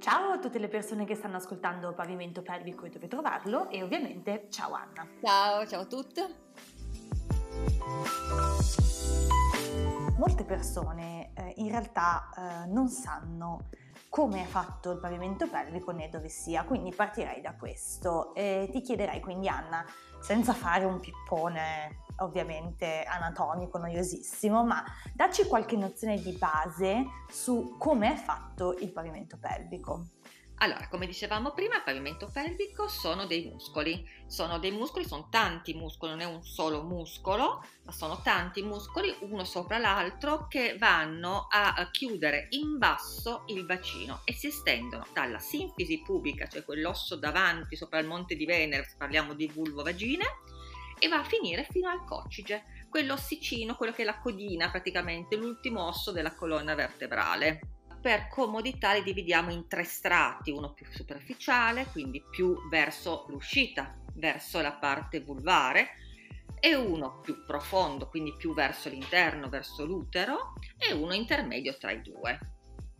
Ciao a tutte le persone che stanno ascoltando Pavimento Pelvico e dove trovarlo e ovviamente ciao Anna. Ciao, ciao a tutti. Molte persone eh, in realtà eh, non sanno come è fatto il pavimento pelvico né dove sia, quindi partirei da questo e ti chiederei quindi Anna, senza fare un pippone ovviamente anatomico, noiosissimo, ma dacci qualche nozione di base su come è fatto il pavimento pelvico. Allora, come dicevamo prima, il pavimento pelvico sono dei muscoli, sono dei muscoli, sono tanti muscoli, non è un solo muscolo, ma sono tanti muscoli uno sopra l'altro che vanno a chiudere in basso il bacino e si estendono dalla sinfisi pubica, cioè quell'osso davanti sopra il monte di Venere, parliamo di vulvo-vagine, e va a finire fino al coccige, quell'ossicino, quello che è la codina praticamente, l'ultimo osso della colonna vertebrale per comodità li dividiamo in tre strati, uno più superficiale, quindi più verso l'uscita, verso la parte vulvare, e uno più profondo, quindi più verso l'interno, verso l'utero, e uno intermedio tra i due.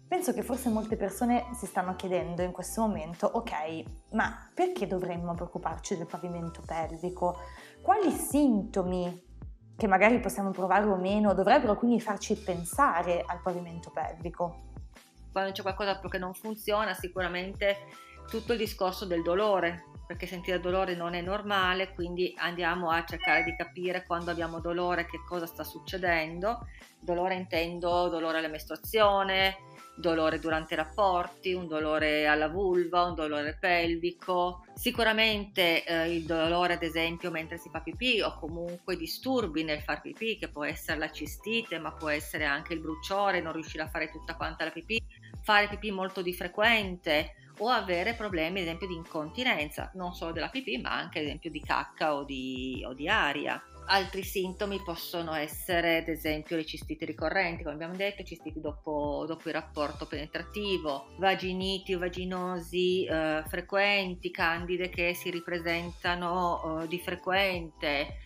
Penso che forse molte persone si stanno chiedendo in questo momento, ok, ma perché dovremmo preoccuparci del pavimento pelvico? Quali sintomi che magari possiamo provare o meno dovrebbero quindi farci pensare al pavimento pelvico? quando c'è qualcosa che non funziona, sicuramente tutto il discorso del dolore, perché sentire dolore non è normale, quindi andiamo a cercare di capire quando abbiamo dolore che cosa sta succedendo. Dolore intendo dolore alla mestruazione, dolore durante i rapporti, un dolore alla vulva, un dolore pelvico, sicuramente eh, il dolore ad esempio mentre si fa pipì o comunque disturbi nel far pipì che può essere la cistite ma può essere anche il bruciore, non riuscire a fare tutta quanta la pipì, fare pipì molto di frequente o avere problemi ad esempio di incontinenza, non solo della pipì ma anche ad esempio di cacca o di, o di aria. Altri sintomi possono essere ad esempio le cistiti ricorrenti, come abbiamo detto, cistiti dopo, dopo il rapporto penetrativo, vaginiti o vaginosi eh, frequenti, candide che si ripresentano eh, di frequente,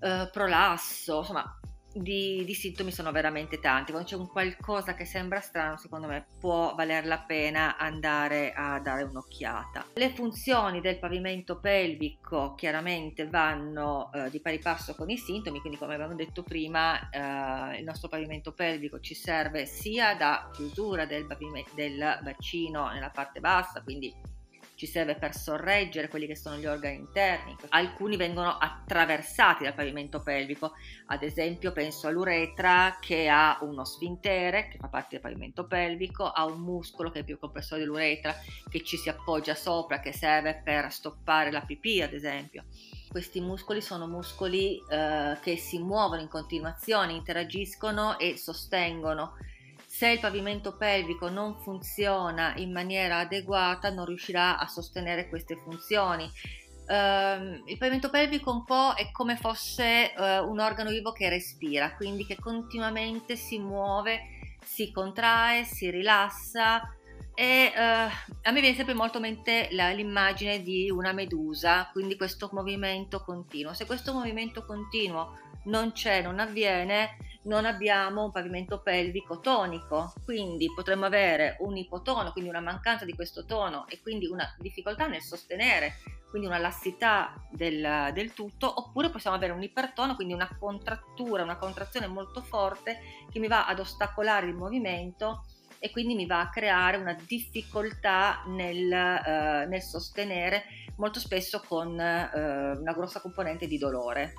eh, prolasso, insomma di, di, sintomi sono veramente tanti. Quando c'è un qualcosa che sembra strano, secondo me può valer la pena andare a dare un'occhiata. Le funzioni del pavimento pelvico chiaramente vanno eh, di pari passo con i sintomi, quindi come abbiamo detto prima, eh, il nostro pavimento pelvico ci serve sia da chiusura del, del bacino nella parte bassa, quindi ci serve per sorreggere quelli che sono gli organi interni. Alcuni vengono attraversati dal pavimento pelvico, ad esempio penso all'uretra che ha uno sfintere che fa parte del pavimento pelvico, ha un muscolo che è più compressore dell'uretra che ci si appoggia sopra, che serve per stoppare la pipì ad esempio questi muscoli sono muscoli eh, che si muovono in continuazione, interagiscono e sostengono se il pavimento pelvico non funziona in maniera adeguata non riuscirà a sostenere queste funzioni. Uh, il pavimento pelvico un po' è come fosse uh, un organo vivo che respira, quindi che continuamente si muove, si contrae, si rilassa e uh, a me viene sempre molto in mente la, l'immagine di una medusa, quindi questo movimento continuo. Se questo movimento continuo non c'è, non avviene, non abbiamo un pavimento pelvico tonico, quindi potremmo avere un ipotono, quindi una mancanza di questo tono e quindi una difficoltà nel sostenere, quindi una lassità del, del tutto, oppure possiamo avere un ipertono, quindi una contrattura, una contrazione molto forte che mi va ad ostacolare il movimento e quindi mi va a creare una difficoltà nel, uh, nel sostenere, molto spesso con uh, una grossa componente di dolore.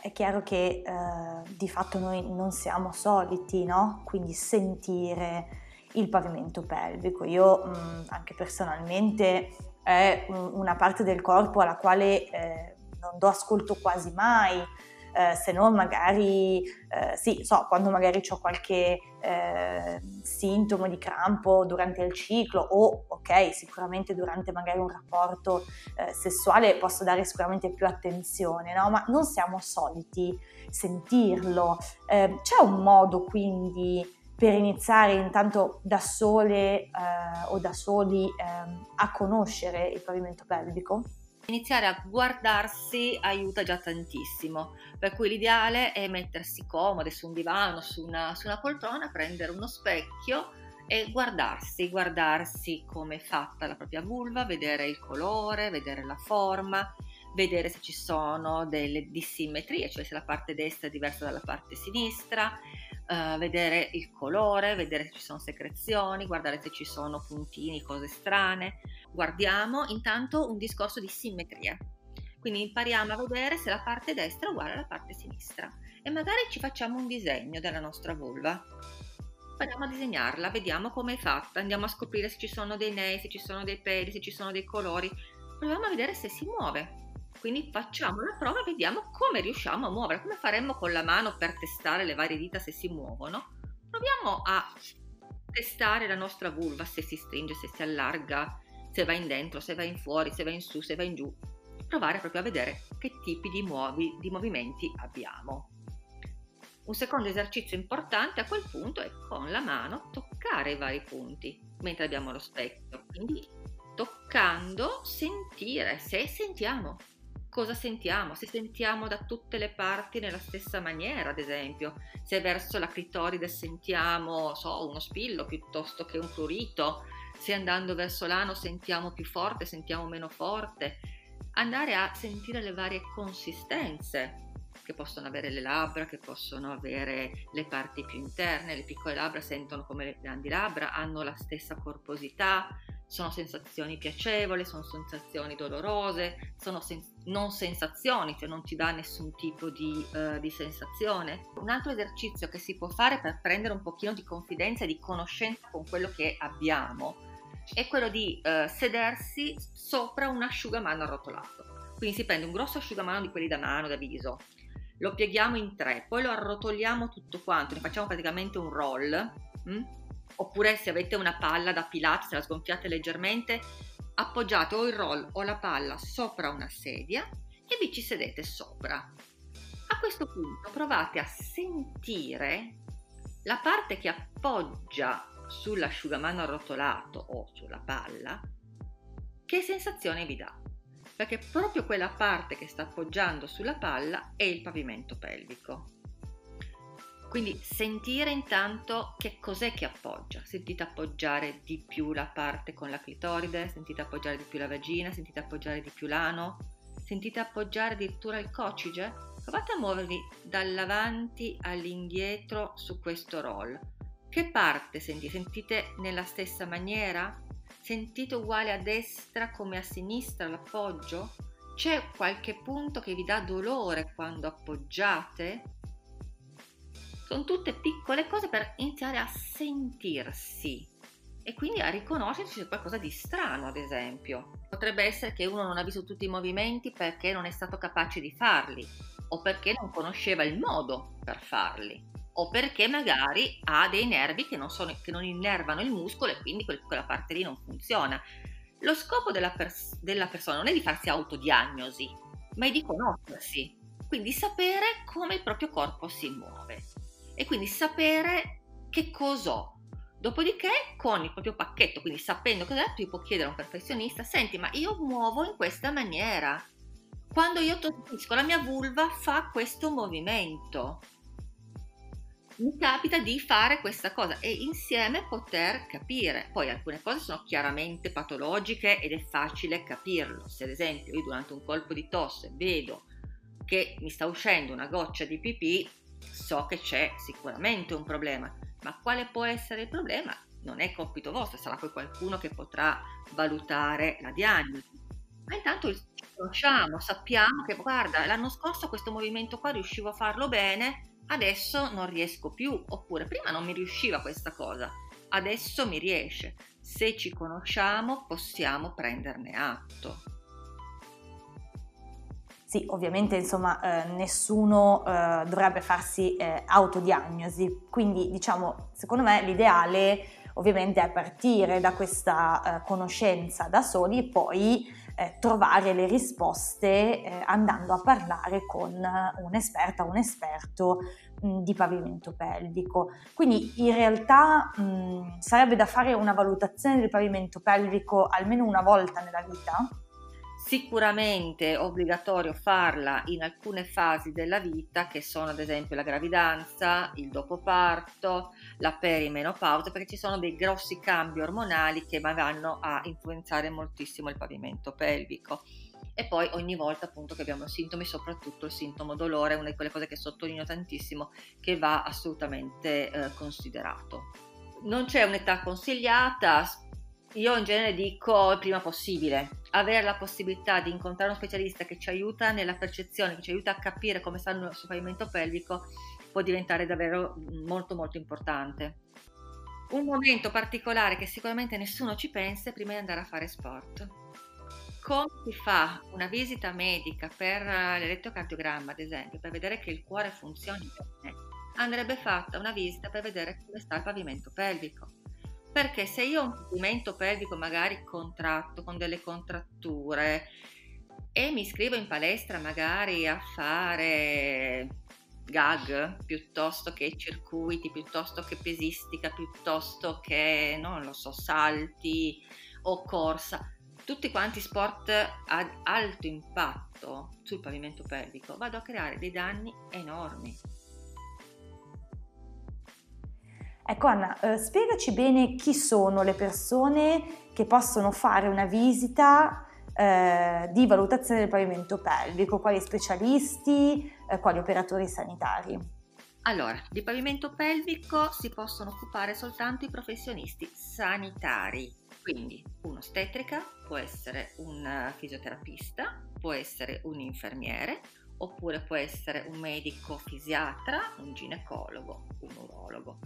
È chiaro che eh, di fatto noi non siamo soliti, no? Quindi sentire il pavimento pelvico. Io mh, mm, anche personalmente è una parte del corpo alla quale eh, non do ascolto quasi mai, eh, se non magari, eh, sì, so, quando magari ho qualche eh, sintomo di crampo durante il ciclo o, ok, sicuramente durante magari un rapporto eh, sessuale posso dare sicuramente più attenzione, no? Ma non siamo soliti sentirlo. Eh, c'è un modo quindi per iniziare intanto da sole eh, o da soli ehm, a conoscere il pavimento pelvico? Iniziare a guardarsi aiuta già tantissimo, per cui l'ideale è mettersi comode su un divano, su una, su una poltrona, prendere uno specchio e guardarsi, guardarsi come è fatta la propria vulva, vedere il colore, vedere la forma, vedere se ci sono delle dissimmetrie, cioè se la parte destra è diversa dalla parte sinistra, uh, vedere il colore, vedere se ci sono secrezioni, guardare se ci sono puntini, cose strane. Guardiamo intanto un discorso di simmetria. Quindi impariamo a vedere se la parte destra è uguale alla parte sinistra e magari ci facciamo un disegno della nostra vulva. Andiamo a disegnarla, vediamo come è fatta, andiamo a scoprire se ci sono dei nei, se ci sono dei peli, se ci sono dei colori. Proviamo a vedere se si muove. Quindi facciamo la prova e vediamo come riusciamo a muovere, come faremmo con la mano per testare le varie dita se si muovono. Proviamo a testare la nostra vulva, se si stringe, se si allarga, se va in dentro, se va in fuori, se va in su, se va in giù. Provare proprio a vedere che tipi di, muovi, di movimenti abbiamo. Un secondo esercizio importante a quel punto è con la mano toccare i vari punti mentre abbiamo lo specchio. Quindi toccando sentire se sentiamo cosa sentiamo, se sentiamo da tutte le parti nella stessa maniera, ad esempio, se verso la clitoride sentiamo, so, uno spillo piuttosto che un prurito, se andando verso l'ano sentiamo più forte, sentiamo meno forte, andare a sentire le varie consistenze che possono avere le labbra, che possono avere le parti più interne, le piccole labbra sentono come le grandi labbra, hanno la stessa corposità, sono sensazioni piacevoli, sono sensazioni dolorose, sono sen- non sensazioni, cioè non ti dà nessun tipo di, uh, di, sensazione. Un altro esercizio che si può fare per prendere un pochino di confidenza e di conoscenza con quello che abbiamo è quello di uh, sedersi sopra un asciugamano arrotolato. Quindi si prende un grosso asciugamano di quelli da mano, da viso, lo pieghiamo in tre, poi lo arrotoliamo tutto quanto, ne facciamo praticamente un roll. Hm? Oppure se avete una palla da Pilates, la sgonfiate leggermente, appoggiate o il roll o la palla sopra una sedia e vi ci sedete sopra. A questo punto provate a sentire la parte che appoggia sull'asciugamano arrotolato o sulla palla, che sensazione vi dà? Perché proprio quella parte che sta appoggiando sulla palla è il pavimento pelvico. Quindi sentire intanto che cos'è che appoggia. Sentite appoggiare di più la parte con la clitoride, sentite appoggiare di più la vagina, sentite appoggiare di più l'ano, sentite appoggiare addirittura il coccige. Provate a muovervi dall'avanti all'indietro su questo roll. Che parte sentite? Sentite nella stessa maniera? Sentite uguale a destra come a sinistra l'appoggio? C'è qualche punto che vi dà dolore quando appoggiate? Sono tutte piccole cose per iniziare a sentirsi e quindi a riconoscerci se qualcosa di strano, ad esempio. Potrebbe essere che uno non ha visto tutti i movimenti perché non è stato capace di farli, o perché non conosceva il modo per farli, o perché magari ha dei nervi che non, sono, che non innervano il muscolo e quindi quella parte lì non funziona. Lo scopo della, pers- della persona non è di farsi autodiagnosi, ma è di conoscersi, quindi sapere come il proprio corpo si muove e quindi sapere che cos'ho. Dopodiché, con il proprio pacchetto, quindi sapendo cos'è, tu puoi chiedere a un professionista: Senti, ma io muovo in questa maniera. Quando io tossisco, la mia vulva fa questo movimento. Mi capita di fare questa cosa e insieme poter capire. Poi alcune cose sono chiaramente patologiche ed è facile capirlo. Se ad esempio io durante un colpo di tosse vedo che mi sta uscendo una goccia di pipì, so che c'è sicuramente un problema, ma quale può essere il problema? Non è compito vostro, sarà poi qualcuno che potrà valutare la diagnosi. Ma intanto ci conosciamo, sappiamo che guarda, l'anno scorso questo movimento qua riuscivo a farlo bene, adesso non riesco più, oppure prima non mi riusciva questa cosa, adesso mi riesce. Se ci conosciamo possiamo prenderne atto. Sì, ovviamente insomma eh, nessuno eh, dovrebbe farsi eh, autodiagnosi, quindi diciamo secondo me l'ideale ovviamente è partire da questa eh, conoscenza da soli e poi eh, trovare le risposte eh, andando a parlare con un'esperta o un esperto mh, di pavimento pelvico. Quindi in realtà mh, sarebbe da fare una valutazione del pavimento pelvico almeno una volta nella vita Sicuramente è obbligatorio farla in alcune fasi della vita che sono ad esempio la gravidanza, il dopoparto, la perimenopausa, perché ci sono dei grossi cambi ormonali che vanno a influenzare moltissimo il pavimento pelvico. E poi ogni volta appunto che abbiamo sintomi, soprattutto il sintomo dolore, una di quelle cose che sottolineo tantissimo, che va assolutamente eh, considerato. Non c'è un'età consigliata, io in genere dico il prima possibile, avere la possibilità di incontrare uno specialista che ci aiuta nella percezione, che ci aiuta a capire come sta il nostro pavimento pelvico, può diventare davvero molto molto importante. Un momento particolare che sicuramente nessuno ci pensa è prima di andare a fare sport. Come si fa una visita medica per l'elettrocardiogramma, ad esempio, per vedere che il cuore funzioni bene, andrebbe fatta una visita per vedere come sta il pavimento pelvico perché se io ho un movimento pelvico magari contratto con delle contratture e mi iscrivo in palestra magari a fare gag piuttosto che circuiti, piuttosto che pesistica, piuttosto che non lo so, salti o corsa, tutti quanti sport ad alto impatto sul pavimento pelvico, vado a creare dei danni enormi. Ecco Anna, eh, spiegaci bene chi sono le persone che possono fare una visita eh, di valutazione del pavimento pelvico, quali specialisti, eh, quali operatori sanitari. Allora, di pavimento pelvico si possono occupare soltanto i professionisti sanitari, quindi un'ostetrica, può essere un fisioterapista, può essere un infermiere, oppure può essere un medico fisiatra, un ginecologo, un urologo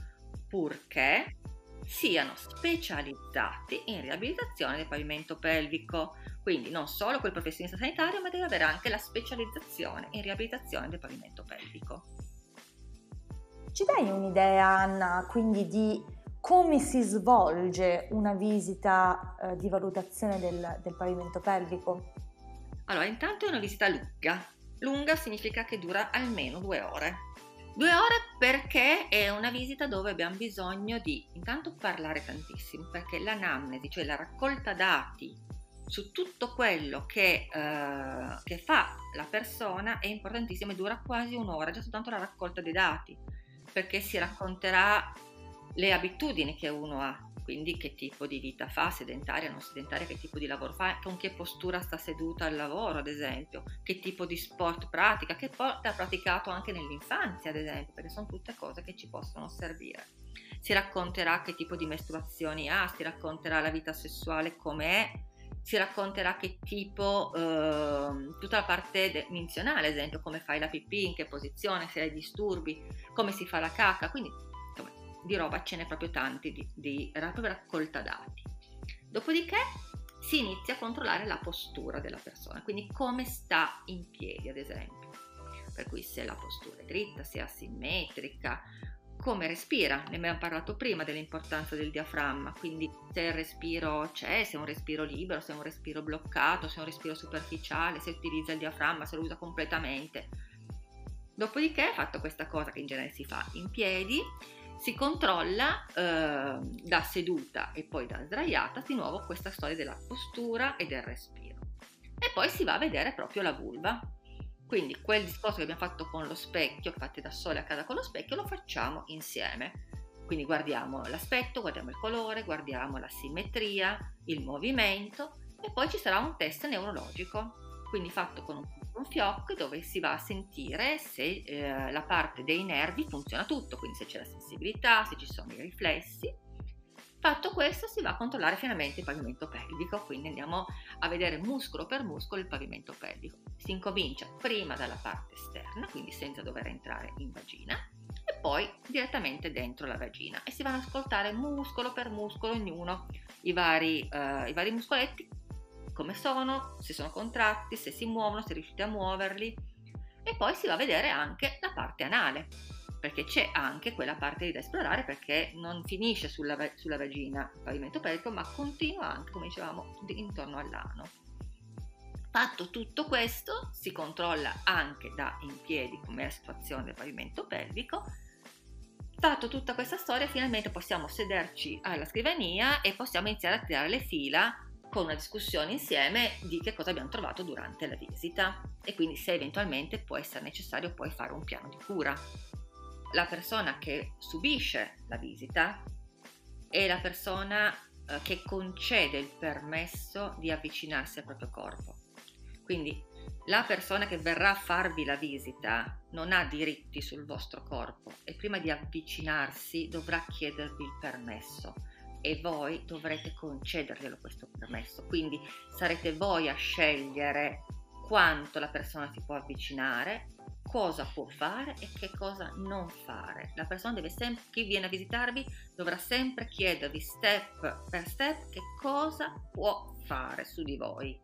purché siano specializzati in riabilitazione del pavimento pelvico. Quindi non solo quel professionista sanitario, ma deve avere anche la specializzazione in riabilitazione del pavimento pelvico. Ci dai un'idea, Anna, quindi di come si svolge una visita eh, di valutazione del, del pavimento pelvico? Allora, intanto è una visita lunga. Lunga significa che dura almeno due ore. Due ore perché è una visita dove abbiamo bisogno di intanto parlare tantissimo, perché l'anamnesi, cioè la raccolta dati su tutto quello che, eh, che fa la persona è importantissima e dura quasi un'ora, già soltanto la raccolta dei dati, perché si racconterà le abitudini che uno ha, quindi che tipo di vita fa, sedentaria, non sedentaria, che tipo di lavoro fa, con che postura sta seduta al lavoro, ad esempio, che tipo di sport pratica, che poi ha praticato anche nell'infanzia, ad esempio, perché sono tutte cose che ci possono servire. Si racconterà che tipo di mestruazioni ha, si racconterà la vita sessuale come è, si racconterà che tipo, eh, tutta la parte de- minzionale, ad esempio, come fai la pipì, in che posizione, se hai disturbi, come si fa la cacca, quindi di roba ce n'è proprio tanti di, di proprio raccolta dati. Dopodiché si inizia a controllare la postura della persona, quindi come sta in piedi ad esempio, per cui se la postura è dritta, se è asimmetrica, come respira, ne abbiamo parlato prima dell'importanza del diaframma, quindi se il respiro c'è, se è un respiro libero, se è un respiro bloccato, se è un respiro superficiale, se utilizza il diaframma, se lo usa completamente. Dopodiché, fatto questa cosa che in genere si fa in piedi, si controlla eh, da seduta e poi da sdraiata di nuovo questa storia della postura e del respiro. E poi si va a vedere proprio la vulva. Quindi quel discorso che abbiamo fatto con lo specchio, fate da sole a casa con lo specchio, lo facciamo insieme. Quindi guardiamo l'aspetto, guardiamo il colore, guardiamo la simmetria, il movimento e poi ci sarà un test neurologico, quindi fatto con un un fiocco dove si va a sentire se eh, la parte dei nervi funziona tutto, quindi se c'è la sensibilità, se ci sono i riflessi. Fatto questo si va a controllare finalmente il pavimento pelvico, quindi andiamo a vedere muscolo per muscolo il pavimento pelvico. Si incomincia prima dalla parte esterna, quindi senza dover entrare in vagina, e poi direttamente dentro la vagina e si vanno ad ascoltare muscolo per muscolo ognuno i vari, uh, i vari muscoletti come sono, se sono contratti, se si muovono, se riuscite a muoverli. E poi si va a vedere anche la parte anale, perché c'è anche quella parte da esplorare perché non finisce sulla, sulla vagina il pavimento pelvico, ma continua anche, come dicevamo, intorno all'ano. Fatto tutto questo, si controlla anche da in piedi com'è la situazione del pavimento pelvico. Fatto tutta questa storia, finalmente possiamo sederci alla scrivania e possiamo iniziare a tirare le fila con una discussione insieme di che cosa abbiamo trovato durante la visita e quindi se eventualmente può essere necessario poi fare un piano di cura. La persona che subisce la visita è la persona eh, che concede il permesso di avvicinarsi al proprio corpo. Quindi la persona che verrà a farvi la visita non ha diritti sul vostro corpo e prima di avvicinarsi dovrà chiedervi il permesso e voi dovrete concederglielo questo permesso. Quindi sarete voi a scegliere quanto la persona si può avvicinare, cosa può fare e che cosa non fare. La persona deve sempre, chi viene a visitarvi dovrà sempre chiedervi step per step che cosa può fare su di voi.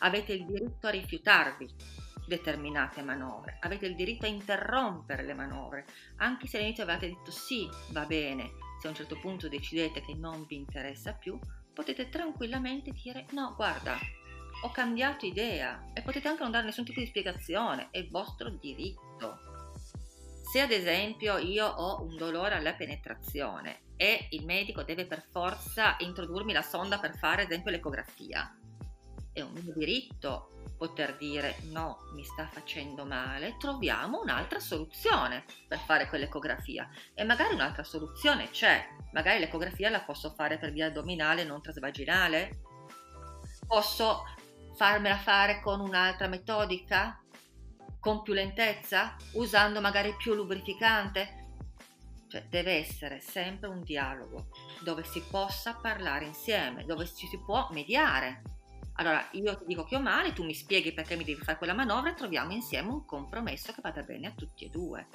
Avete il diritto a rifiutarvi determinate manovre, avete il diritto a interrompere le manovre, anche se all'inizio avete detto sì, va bene, se a un certo punto decidete che non vi interessa più, potete tranquillamente dire no, guarda, ho cambiato idea e potete anche non dare nessun tipo di spiegazione, è vostro diritto. Se ad esempio io ho un dolore alla penetrazione e il medico deve per forza introdurmi la sonda per fare ad esempio l'ecografia, è un mio diritto poter dire no, mi sta facendo male, troviamo un'altra soluzione per fare quell'ecografia. E magari un'altra soluzione c'è, magari l'ecografia la posso fare per via addominale non trasvaginale, posso farmela fare con un'altra metodica, con più lentezza, usando magari più lubrificante. Cioè deve essere sempre un dialogo dove si possa parlare insieme, dove ci si può mediare allora io ti dico che ho male, tu mi spieghi perché mi devi fare quella manovra e troviamo insieme un compromesso che vada bene a tutti e due.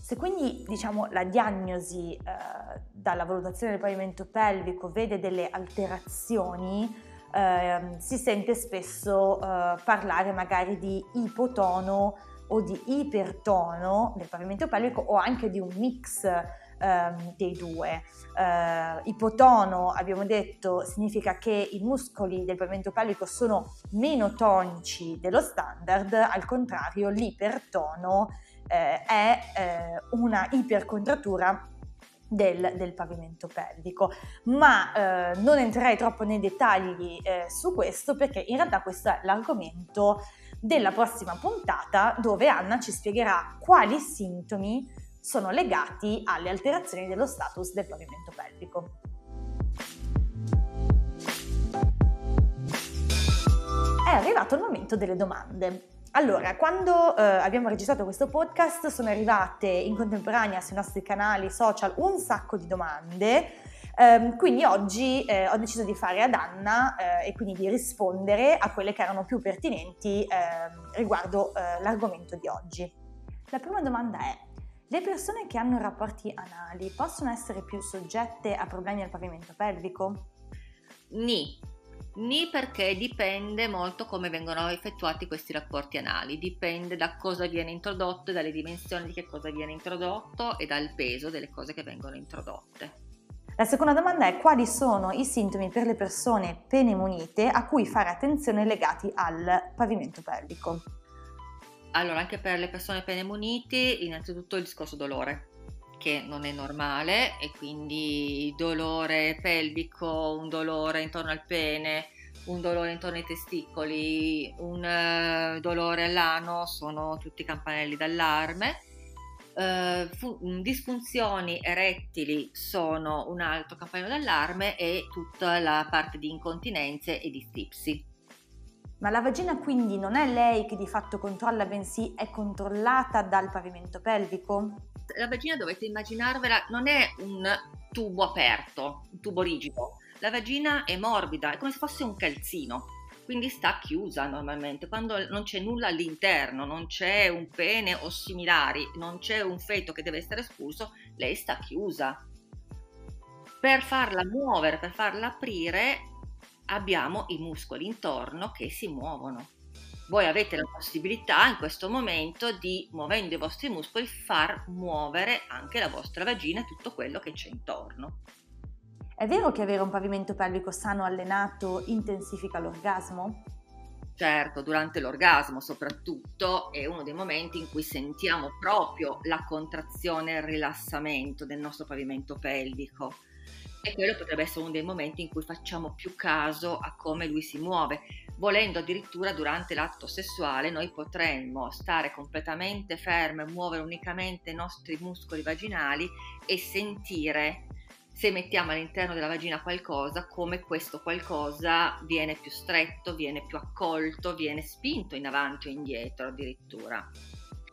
Se quindi diciamo la diagnosi eh, dalla valutazione del pavimento pelvico vede delle alterazioni, eh, si sente spesso eh, parlare magari di ipotono o di ipertono del pavimento pelvico o anche di un mix ehm, dei due. Eh, ipotono, abbiamo detto, significa che i muscoli del pavimento pelvico sono meno tonici dello standard, al contrario l'ipertono eh, è eh, una ipercontrattura del, del, pavimento pelvico. Ma eh, non entrerei troppo nei dettagli eh, su questo perché in realtà questo è l'argomento della prossima puntata dove Anna ci spiegherà quali sintomi sono legati alle alterazioni dello status del pavimento pelvico. È arrivato il momento delle domande. Allora, quando eh, abbiamo registrato questo podcast sono arrivate in contemporanea sui nostri canali social un sacco di domande, eh, quindi oggi eh, ho deciso di fare ad Anna eh, e quindi di rispondere a quelle che erano più pertinenti ehm, riguardo eh, l'argomento di oggi. La prima domanda è, le persone che hanno rapporti anali possono essere più soggette a problemi al pavimento pelvico? Ni. Ni perché dipende molto come vengono effettuati questi rapporti anali, dipende da cosa viene introdotto, dalle dimensioni di che cosa viene introdotto e dal peso delle cose che vengono introdotte. La seconda domanda è quali sono i sintomi per le persone penemunite a cui fare attenzione legati al pavimento pelvico? Allora, anche per le persone penemunite, innanzitutto il discorso dolore, che non è normale e quindi dolore pelvico, un dolore intorno al pene, un dolore intorno ai testicoli, un uh, dolore all'ano sono tutti campanelli d'allarme. Uh, fu- disfunzioni erettili sono un altro campanello d'allarme e tutta la parte di incontinenze e di stipsi. Ma la vagina quindi non è lei che di fatto controlla, bensì è controllata dal pavimento pelvico? La vagina dovete immaginarvela, non è un tubo aperto, un tubo rigido. La vagina è morbida, è come se fosse un calzino, quindi sta chiusa normalmente. Quando non c'è nulla all'interno, non c'è un pene o similari, non c'è un feto che deve essere espulso, lei sta chiusa. Per farla muovere, per farla aprire, abbiamo i muscoli intorno che si muovono. Voi avete la possibilità in questo momento di, muovendo i vostri muscoli, far muovere anche la vostra vagina e tutto quello che c'è intorno. È vero che avere un pavimento pelvico sano allenato intensifica l'orgasmo? Certo, durante l'orgasmo soprattutto è uno dei momenti in cui sentiamo proprio la contrazione e il rilassamento del nostro pavimento pelvico E quello potrebbe essere uno dei momenti in cui facciamo più caso a come lui si muove. Volendo addirittura durante l'atto sessuale noi potremmo stare completamente ferme, muovere unicamente i nostri muscoli vaginali e sentire se mettiamo all'interno della vagina qualcosa, come questo qualcosa viene più stretto, viene più accolto, viene spinto in avanti o indietro addirittura.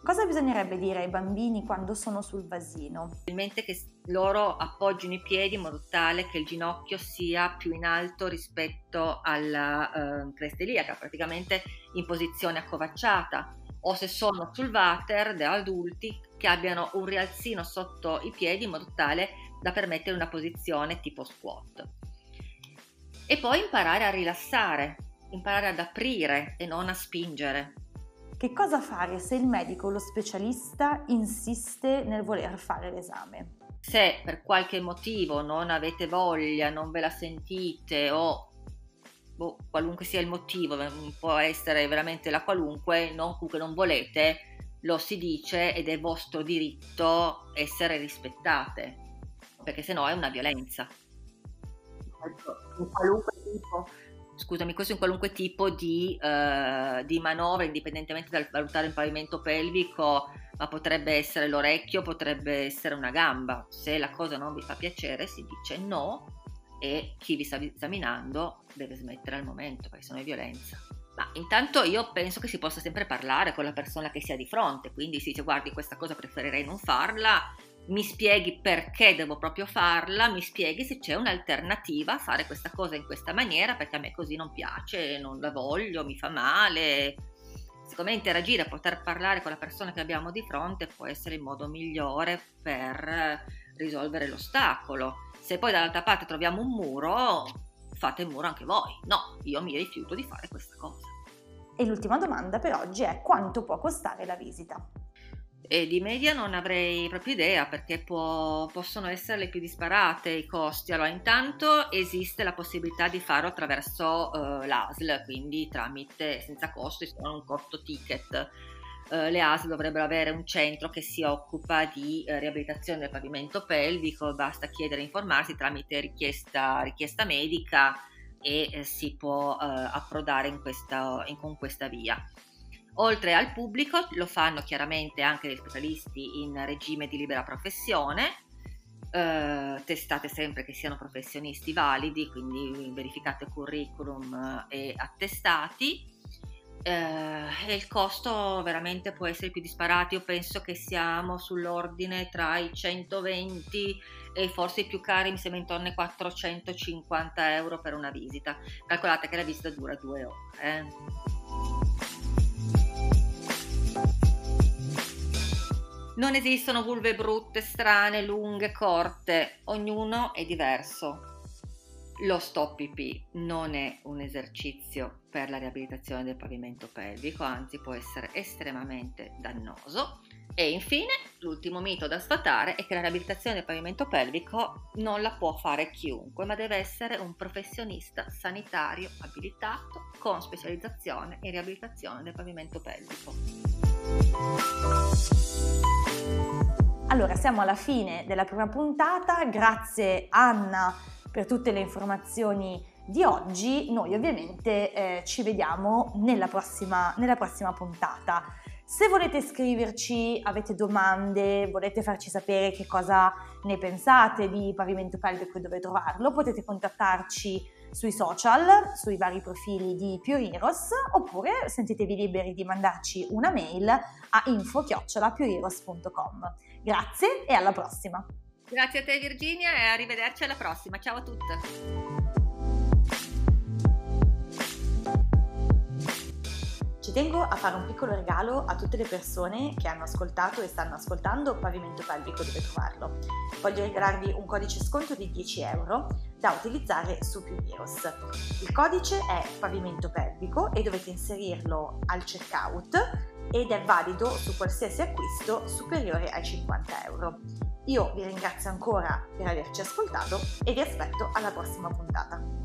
Cosa bisognerebbe dire ai bambini quando sono sul vasino? Probabilmente che loro appoggino i piedi in modo tale che il ginocchio sia più in alto rispetto alla eh, cresta iliaca, praticamente in posizione accovacciata, o se sono sul water da adulti che abbiano un rialzino sotto i piedi in modo tale da permettere una posizione tipo squat. E poi imparare a rilassare, imparare ad aprire e non a spingere. Che cosa fare se il medico o lo specialista insiste nel voler fare l'esame? Se per qualche motivo non avete voglia, non ve la sentite o boh, qualunque sia il motivo, può essere veramente la qualunque, non, comunque non volete, lo si dice ed è vostro diritto essere rispettate, perché sennò è una violenza. In qualunque tipo scusami, questo in qualunque tipo di, uh, di, manovra, indipendentemente dal valutare il pavimento pelvico, ma potrebbe essere l'orecchio, potrebbe essere una gamba. Se la cosa non vi fa piacere, si dice no e chi vi sta esaminando deve smettere al momento, perché sennò è violenza. Ma intanto io penso che si possa sempre parlare con la persona che si ha di fronte, quindi si dice guardi questa cosa preferirei non farla, mi spieghi perché devo proprio farla, mi spieghi se c'è un'alternativa a fare questa cosa in questa maniera, perché a me così non piace, non la voglio, mi fa male. Secondo me interagire, poter parlare con la persona che abbiamo di fronte può essere il modo migliore per risolvere l'ostacolo. Se poi dall'altra parte troviamo un muro, fate il muro anche voi. No, io mi rifiuto di fare questa cosa. E l'ultima domanda per oggi è quanto può costare la visita? E di media non avrei proprio idea perché può, possono essere le più disparate i costi. Allora, intanto esiste la possibilità di farlo attraverso uh, l'ASL, quindi tramite senza costo, sono un corto ticket. Uh, le ASL dovrebbero avere un centro che si occupa di uh, riabilitazione del pavimento pelvico, basta chiedere e informarsi tramite richiesta, richiesta medica e si può approdare in questa, in, con questa via. Oltre al pubblico lo fanno chiaramente anche gli specialisti in regime di libera professione, eh, testate sempre che siano professionisti validi, quindi verificate curriculum eh, e attestati. Eh, e il costo veramente può essere più disparato. Io penso che siamo sull'ordine tra i 120 e forse i più cari mi sembra intorno ai 450 euro per una visita. Calcolate che la visita dura due ore. Eh. Non esistono vulve brutte, strane, lunghe, corte, ognuno è diverso. Lo stop PP non è un esercizio per la riabilitazione del pavimento pelvico, anzi può essere estremamente dannoso. E infine, l'ultimo mito da sfatare è che la riabilitazione del pavimento pelvico non la può fare chiunque, ma deve essere un professionista sanitario abilitato con specializzazione in riabilitazione del pavimento pelvico. Allora, siamo alla fine della prima puntata, grazie Anna per tutte le informazioni di oggi. Noi ovviamente eh, ci vediamo nella prossima, nella prossima puntata. Se volete scriverci, avete domande, volete farci sapere che cosa ne pensate di pavimento pelvico e dove trovarlo, potete contattarci sui social, sui vari profili di Heroes, oppure sentitevi liberi di mandarci una mail a info-pureheroes.com. Grazie e alla prossima! Grazie a te Virginia e arrivederci alla prossima. Ciao a tutte! Ci tengo a fare un piccolo regalo a tutte le persone che hanno ascoltato e stanno ascoltando Pavimento Pelvico dove trovarlo. Voglio regalarvi un codice sconto di 10 euro da utilizzare su più. Il codice è Pavimento Pelvico e dovete inserirlo al checkout ed è valido su qualsiasi acquisto superiore ai 50 euro. Io vi ringrazio ancora per averci ascoltato e vi aspetto alla prossima puntata.